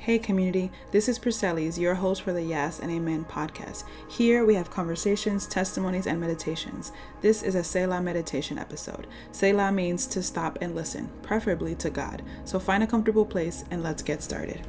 Hey community, this is Priscellis, your host for the Yes and Amen podcast. Here we have conversations, testimonies, and meditations. This is a Selah meditation episode. Selah means to stop and listen, preferably to God. So find a comfortable place and let's get started.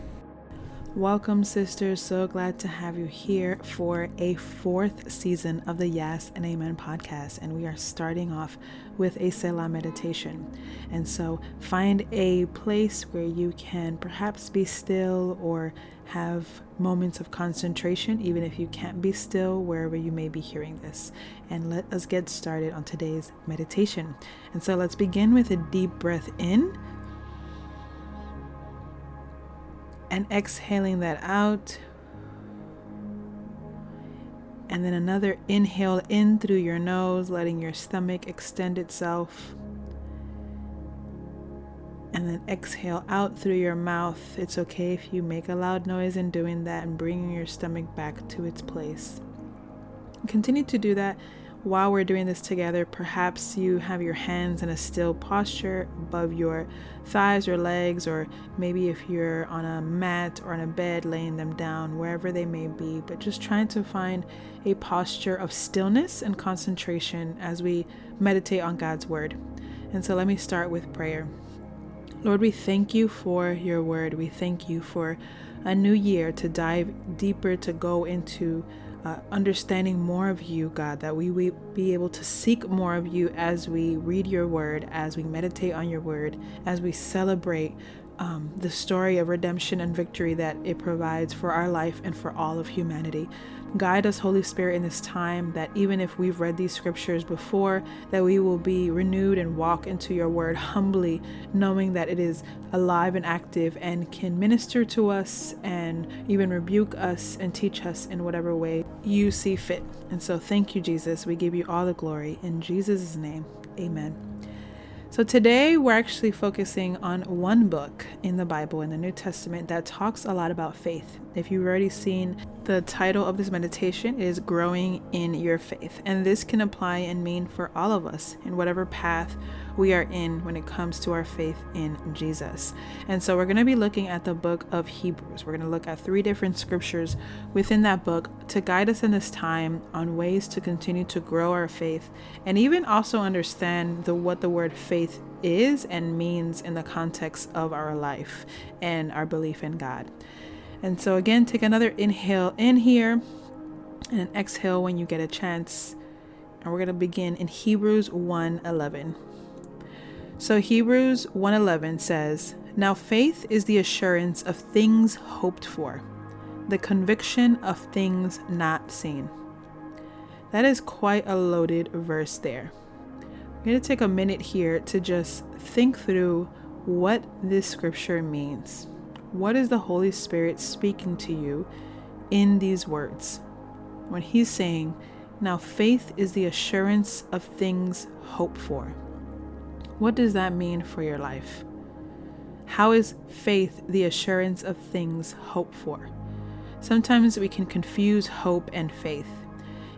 Welcome, sisters. So glad to have you here for a fourth season of the Yes and Amen podcast. And we are starting off with a Selah meditation. And so find a place where you can perhaps be still or have moments of concentration, even if you can't be still, wherever you may be hearing this. And let us get started on today's meditation. And so let's begin with a deep breath in and exhaling that out. And then another inhale in through your nose, letting your stomach extend itself. And then exhale out through your mouth. It's okay if you make a loud noise in doing that and bringing your stomach back to its place. Continue to do that while we're doing this together, perhaps you have your hands in a still posture above your thighs or legs, or maybe if you're on a mat or on a bed, laying them down, wherever they may be, but just trying to find a posture of stillness and concentration as we meditate on God's Word. And so let me start with prayer. Lord, we thank you for your word. We thank you for a new year to dive deeper, to go into uh, understanding more of you, God, that we will be able to seek more of you as we read your word, as we meditate on your word, as we celebrate um, the story of redemption and victory that it provides for our life and for all of humanity. Guide us, Holy Spirit, in this time that even if we've read these scriptures before, that we will be renewed and walk into your word humbly, knowing that it is alive and active and can minister to us and even rebuke us and teach us in whatever way you see fit. And so, thank you, Jesus. We give you all the glory. In Jesus' name, amen. So, today we're actually focusing on one book in the Bible, in the New Testament, that talks a lot about faith. If you've already seen the title of this meditation, it is Growing in Your Faith. And this can apply and mean for all of us in whatever path we are in when it comes to our faith in Jesus. And so, we're going to be looking at the book of Hebrews. We're going to look at three different scriptures within that book to guide us in this time on ways to continue to grow our faith and even also understand the what the word faith is and means in the context of our life and our belief in God. And so, again, take another inhale in here and an exhale when you get a chance. And we're going to begin in Hebrews 1:11. So Hebrews 1:11 says, "Now faith is the assurance of things hoped for, the conviction of things not seen." That is quite a loaded verse there. I'm going to take a minute here to just think through what this scripture means. What is the Holy Spirit speaking to you in these words? When He's saying, Now faith is the assurance of things hoped for. What does that mean for your life? How is faith the assurance of things hoped for? Sometimes we can confuse hope and faith.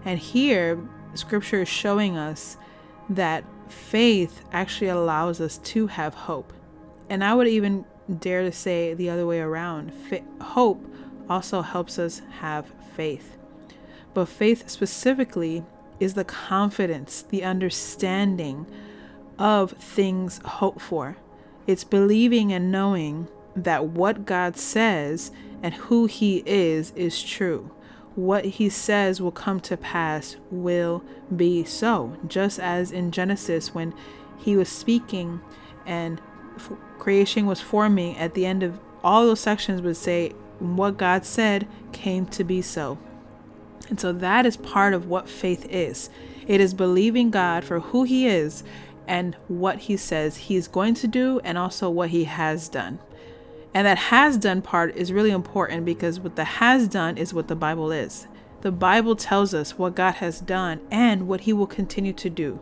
And here, scripture is showing us that faith actually allows us to have hope. And I would even dare to say the other way around. hope also helps us have faith. But faith specifically is the confidence, the understanding of things hoped for. It's believing and knowing that what God says and who He is is true. What He says will come to pass will be so. Just as in Genesis, when He was speaking and creation was forming, at the end of all those sections would say, What God said came to be so. And so that is part of what faith is it is believing God for who He is and what He says He's going to do, and also what He has done. And that has done part is really important because what the has done is what the Bible is. The Bible tells us what God has done and what He will continue to do.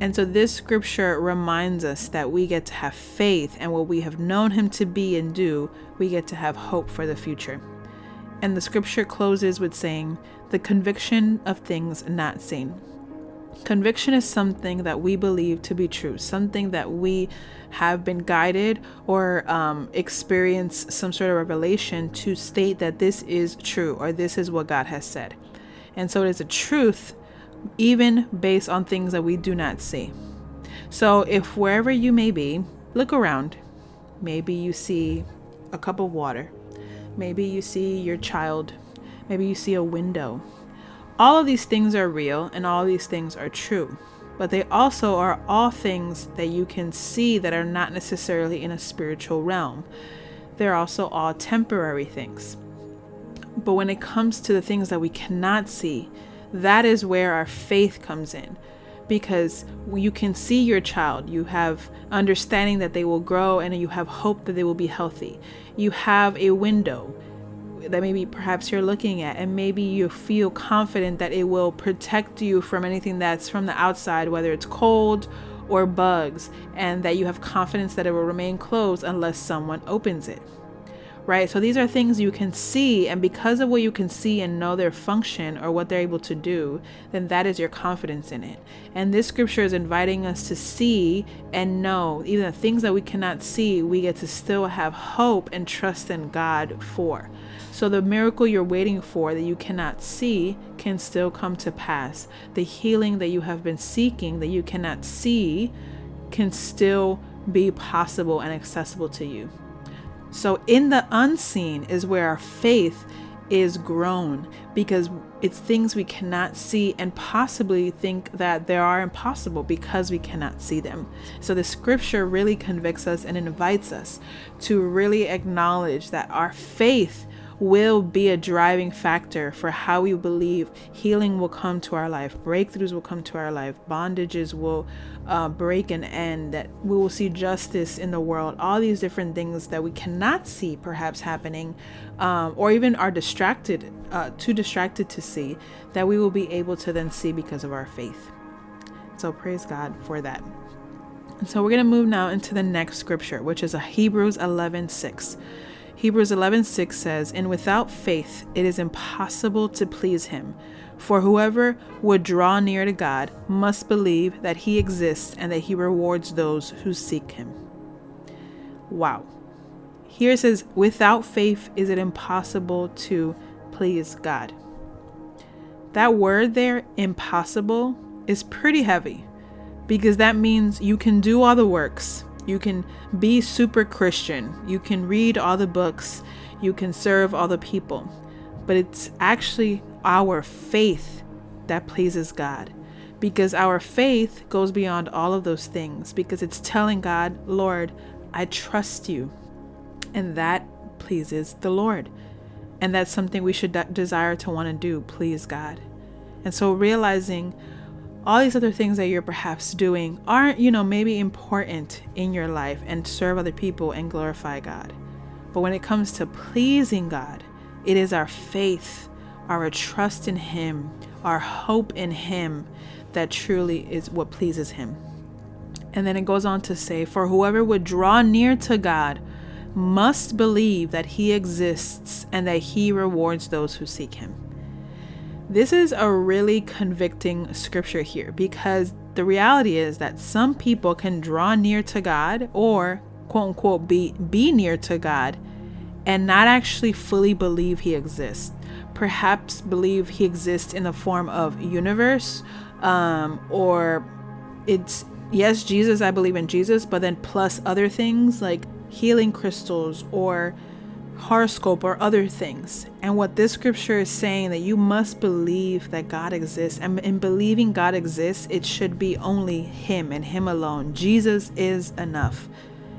And so this scripture reminds us that we get to have faith and what we have known him to be and do, we get to have hope for the future. And the scripture closes with saying, the conviction of things not seen. Conviction is something that we believe to be true, something that we have been guided or um, experience some sort of revelation to state that this is true or this is what God has said. And so it is a truth, even based on things that we do not see. So if wherever you may be, look around. Maybe you see a cup of water. Maybe you see your child. Maybe you see a window. All of these things are real and all these things are true but they also are all things that you can see that are not necessarily in a spiritual realm. They're also all temporary things. But when it comes to the things that we cannot see, that is where our faith comes in. Because you can see your child, you have understanding that they will grow, and you have hope that they will be healthy. You have a window that maybe perhaps you're looking at and maybe you feel confident that it will protect you from anything that's from the outside whether it's cold or bugs and that you have confidence that it will remain closed unless someone opens it right so these are things you can see and because of what you can see and know their function or what they're able to do then that is your confidence in it and this scripture is inviting us to see and know even the things that we cannot see we get to still have hope and trust in god for so the miracle you're waiting for that you cannot see can still come to pass. The healing that you have been seeking that you cannot see can still be possible and accessible to you. So in the unseen is where our faith is grown because it's things we cannot see and possibly think that they are impossible because we cannot see them. So the scripture really convicts us and invites us to really acknowledge that our faith will be a driving factor for how we believe healing will come to our life, breakthroughs will come to our life, bondages will uh, break and end, that we will see justice in the world, all these different things that we cannot see perhaps happening, um, or even are distracted, uh, too distracted to see, that we will be able to then see because of our faith. So praise God for that. And so we're going to move now into the next scripture, which is a Hebrews 11 6. Hebrews 11:6 says, "And without faith it is impossible to please him, for whoever would draw near to God must believe that he exists and that he rewards those who seek him." Wow. Here it says, "Without faith is it impossible to please God." That word there, impossible, is pretty heavy because that means you can do all the works, you can be super Christian. You can read all the books. You can serve all the people. But it's actually our faith that pleases God. Because our faith goes beyond all of those things. Because it's telling God, Lord, I trust you. And that pleases the Lord. And that's something we should de- desire to want to do, please God. And so realizing all these other things that you're perhaps doing aren't, you know, maybe important in your life and serve other people and glorify God. But when it comes to pleasing God, it is our faith, our trust in Him, our hope in Him that truly is what pleases Him. And then it goes on to say, For whoever would draw near to God must believe that He exists and that He rewards those who seek Him. This is a really convicting scripture here because the reality is that some people can draw near to God or quote unquote be be near to God and not actually fully believe he exists. Perhaps believe he exists in the form of universe um, or it's yes, Jesus, I believe in Jesus, but then plus other things like healing crystals or horoscope or other things. And what this scripture is saying that you must believe that God exists. And in believing God exists, it should be only him and him alone. Jesus is enough.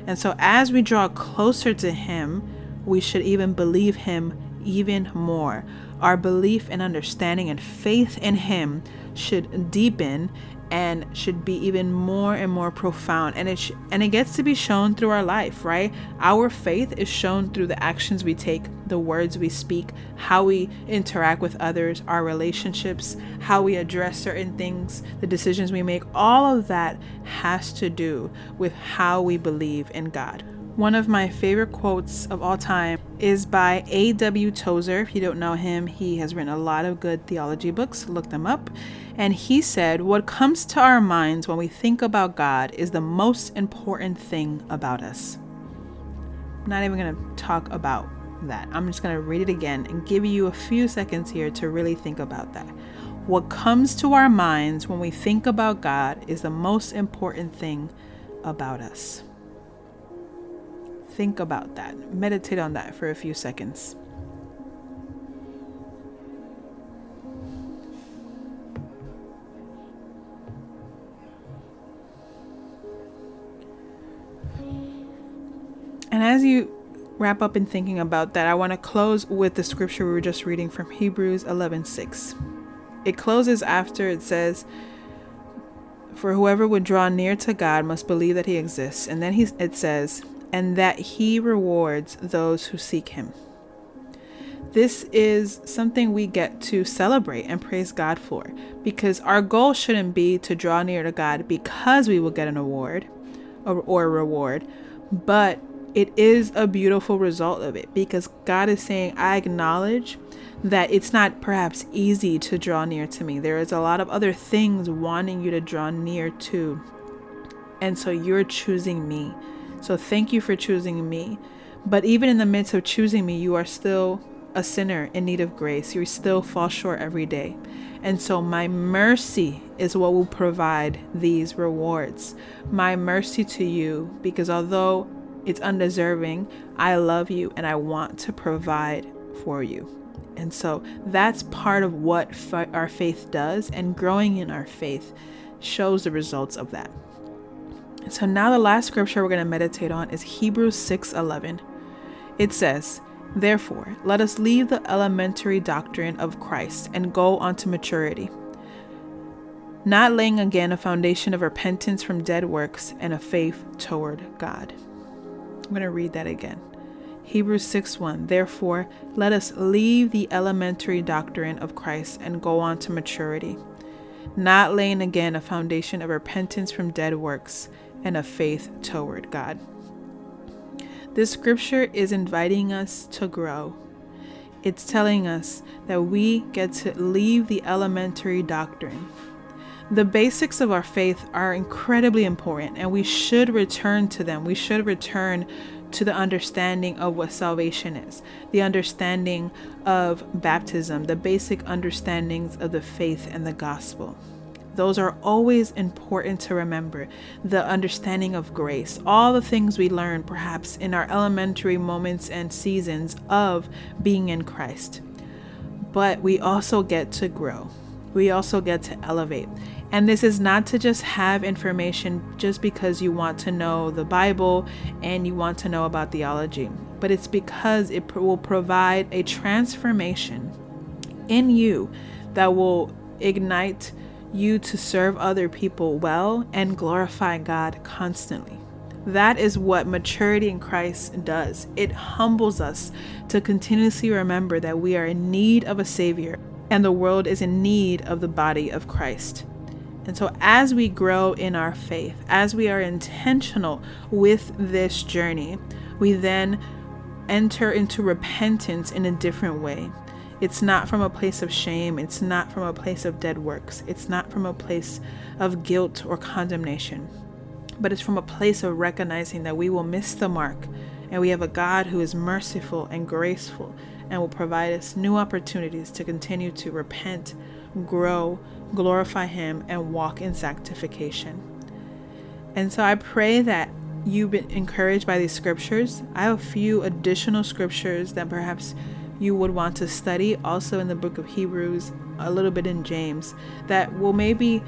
And so as we draw closer to him, we should even believe him even more. Our belief and understanding and faith in him should deepen and should be even more and more profound. And it sh- and it gets to be shown through our life right? Our faith is shown through the actions we take the words we speak how we interact with others our relationships how we address certain things the decisions we make. All of that has to do with how we believe in God One of my favorite quotes of all time is by A.W. Tozer. If you don't know him, he has written a lot of good theology books. Look them up. And he said, What comes to our minds when we think about God is the most important thing about us. I'm not even going to talk about that. I'm just going to read it again and give you a few seconds here to really think about that. What comes to our minds when we think about God is the most important thing about us. Think about that. Meditate on that for a few seconds. And as you wrap up in thinking about that, I want to close with the scripture we were just reading from Hebrews 11:6. It closes after it says, "For whoever would draw near to God must believe that he exists." And then he, it says, and that he rewards those who seek him. This is something we get to celebrate and praise God for because our goal shouldn't be to draw near to God because we will get an award or, or a reward, but it is a beautiful result of it because God is saying, I acknowledge that it's not perhaps easy to draw near to me. There is a lot of other things wanting you to draw near to. And so you're choosing me. So thank you for choosing me. But even in the midst of choosing me, you are still a sinner in need of grace. You still fall short every day. And so my mercy is what will provide these rewards. My mercy to you, because although it's undeserving, I love you and I want to provide for you. And so that's part of what our faith does, and growing in our faith shows the results of that. So now the last scripture we're going to meditate on is Hebrews 6:11. It says, "Therefore, let us leave the elementary doctrine of Christ and go on to maturity, not laying again a foundation of repentance from dead works and a faith toward God." I'm going to read that again. Hebrews 6:1 Therefore let us leave the elementary doctrine of Christ and go on to maturity not laying again a foundation of repentance from dead works and a faith toward God. This scripture is inviting us to grow. It's telling us that we get to leave the elementary doctrine. The basics of our faith are incredibly important, and we should return to them. We should return to the understanding of what salvation is, the understanding of baptism, the basic understandings of the faith and the gospel. Those are always important to remember. The understanding of grace, all the things we learn perhaps in our elementary moments and seasons of being in Christ. But we also get to grow, we also get to elevate. And this is not to just have information just because you want to know the Bible and you want to know about theology, but it's because it will provide a transformation in you that will ignite you to serve other people well and glorify God constantly. That is what maturity in Christ does. It humbles us to continuously remember that we are in need of a Savior and the world is in need of the body of Christ. And so, as we grow in our faith, as we are intentional with this journey, we then enter into repentance in a different way. It's not from a place of shame. It's not from a place of dead works. It's not from a place of guilt or condemnation. But it's from a place of recognizing that we will miss the mark and we have a God who is merciful and graceful and will provide us new opportunities to continue to repent, grow, glorify Him, and walk in sanctification. And so I pray that you've been encouraged by these scriptures. I have a few additional scriptures that perhaps you would want to study, also in the book of Hebrews, a little bit in James, that will maybe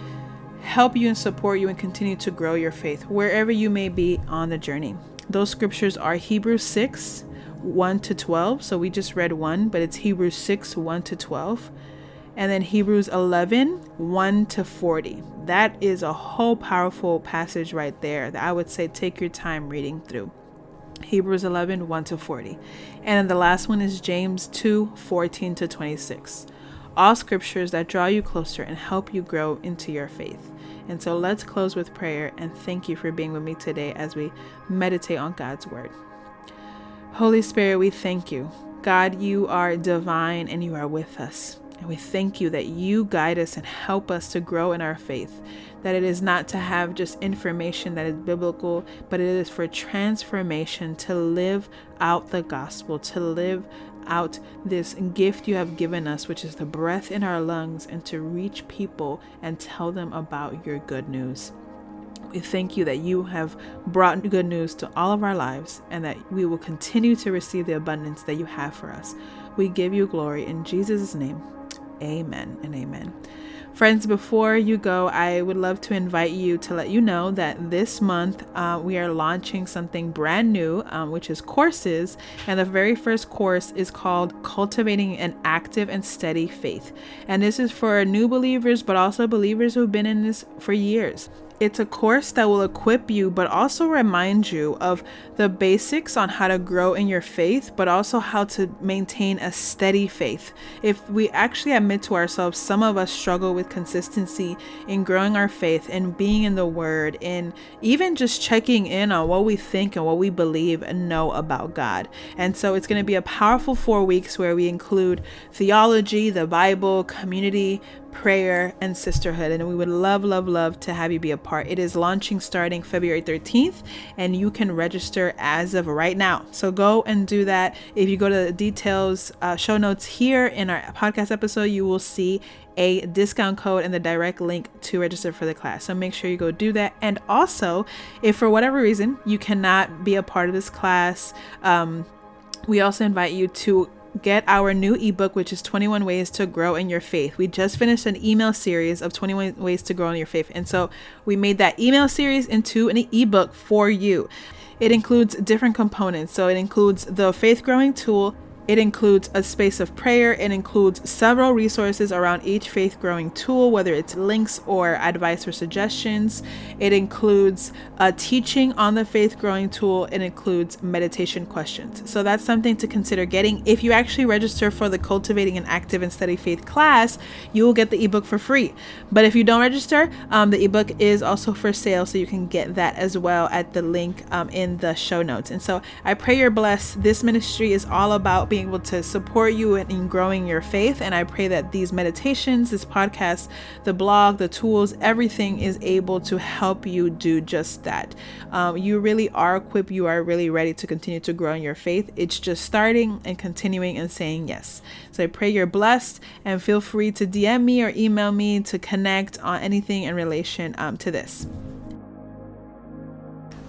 help you and support you and continue to grow your faith wherever you may be on the journey. Those scriptures are Hebrews 6 1 to 12. So we just read one, but it's Hebrews 6 1 to 12. And then Hebrews 11 1 to 40. That is a whole powerful passage right there that I would say take your time reading through. Hebrews 11, 1 to 40. And then the last one is James 2, 14 to 26. All scriptures that draw you closer and help you grow into your faith. And so let's close with prayer and thank you for being with me today as we meditate on God's word. Holy Spirit, we thank you. God, you are divine and you are with us. And we thank you that you guide us and help us to grow in our faith. That it is not to have just information that is biblical, but it is for transformation to live out the gospel, to live out this gift you have given us, which is the breath in our lungs, and to reach people and tell them about your good news. We thank you that you have brought good news to all of our lives and that we will continue to receive the abundance that you have for us. We give you glory in Jesus' name. Amen and amen. Friends, before you go, I would love to invite you to let you know that this month uh, we are launching something brand new, um, which is courses. And the very first course is called Cultivating an Active and Steady Faith. And this is for new believers, but also believers who've been in this for years. It's a course that will equip you, but also remind you of the basics on how to grow in your faith, but also how to maintain a steady faith. If we actually admit to ourselves, some of us struggle with consistency in growing our faith and being in the Word, and even just checking in on what we think and what we believe and know about God. And so it's going to be a powerful four weeks where we include theology, the Bible, community, prayer, and sisterhood. And we would love, love, love to have you be a part. It is launching starting February 13th, and you can register as of right now. So go and do that. If you go to the details, uh, show notes here in our podcast episode, you will see a discount code and the direct link to register for the class. So make sure you go do that. And also, if for whatever reason you cannot be a part of this class, um, we also invite you to get our new ebook, which is 21 Ways to Grow in Your Faith. We just finished an email series of 21 Ways to Grow in Your Faith. And so we made that email series into an ebook for you. It includes different components. So it includes the faith growing tool it includes a space of prayer. It includes several resources around each faith growing tool, whether it's links or advice or suggestions. It includes a teaching on the faith growing tool. It includes meditation questions. So that's something to consider getting. If you actually register for the Cultivating an Active and Steady Faith class, you will get the ebook for free. But if you don't register, um, the ebook is also for sale, so you can get that as well at the link um, in the show notes. And so I pray you're blessed. This ministry is all about being being able to support you in, in growing your faith. And I pray that these meditations, this podcast, the blog, the tools, everything is able to help you do just that. Um, you really are equipped, you are really ready to continue to grow in your faith. It's just starting and continuing and saying yes. So I pray you're blessed and feel free to DM me or email me to connect on anything in relation um, to this.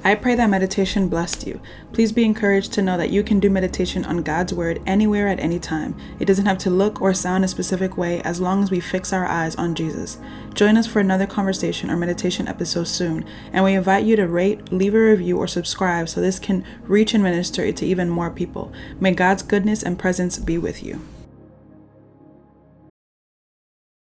I pray that meditation blessed you. Please be encouraged to know that you can do meditation on God's Word anywhere at any time. It doesn't have to look or sound a specific way as long as we fix our eyes on Jesus. Join us for another conversation or meditation episode soon, and we invite you to rate, leave a review, or subscribe so this can reach and minister to even more people. May God's goodness and presence be with you.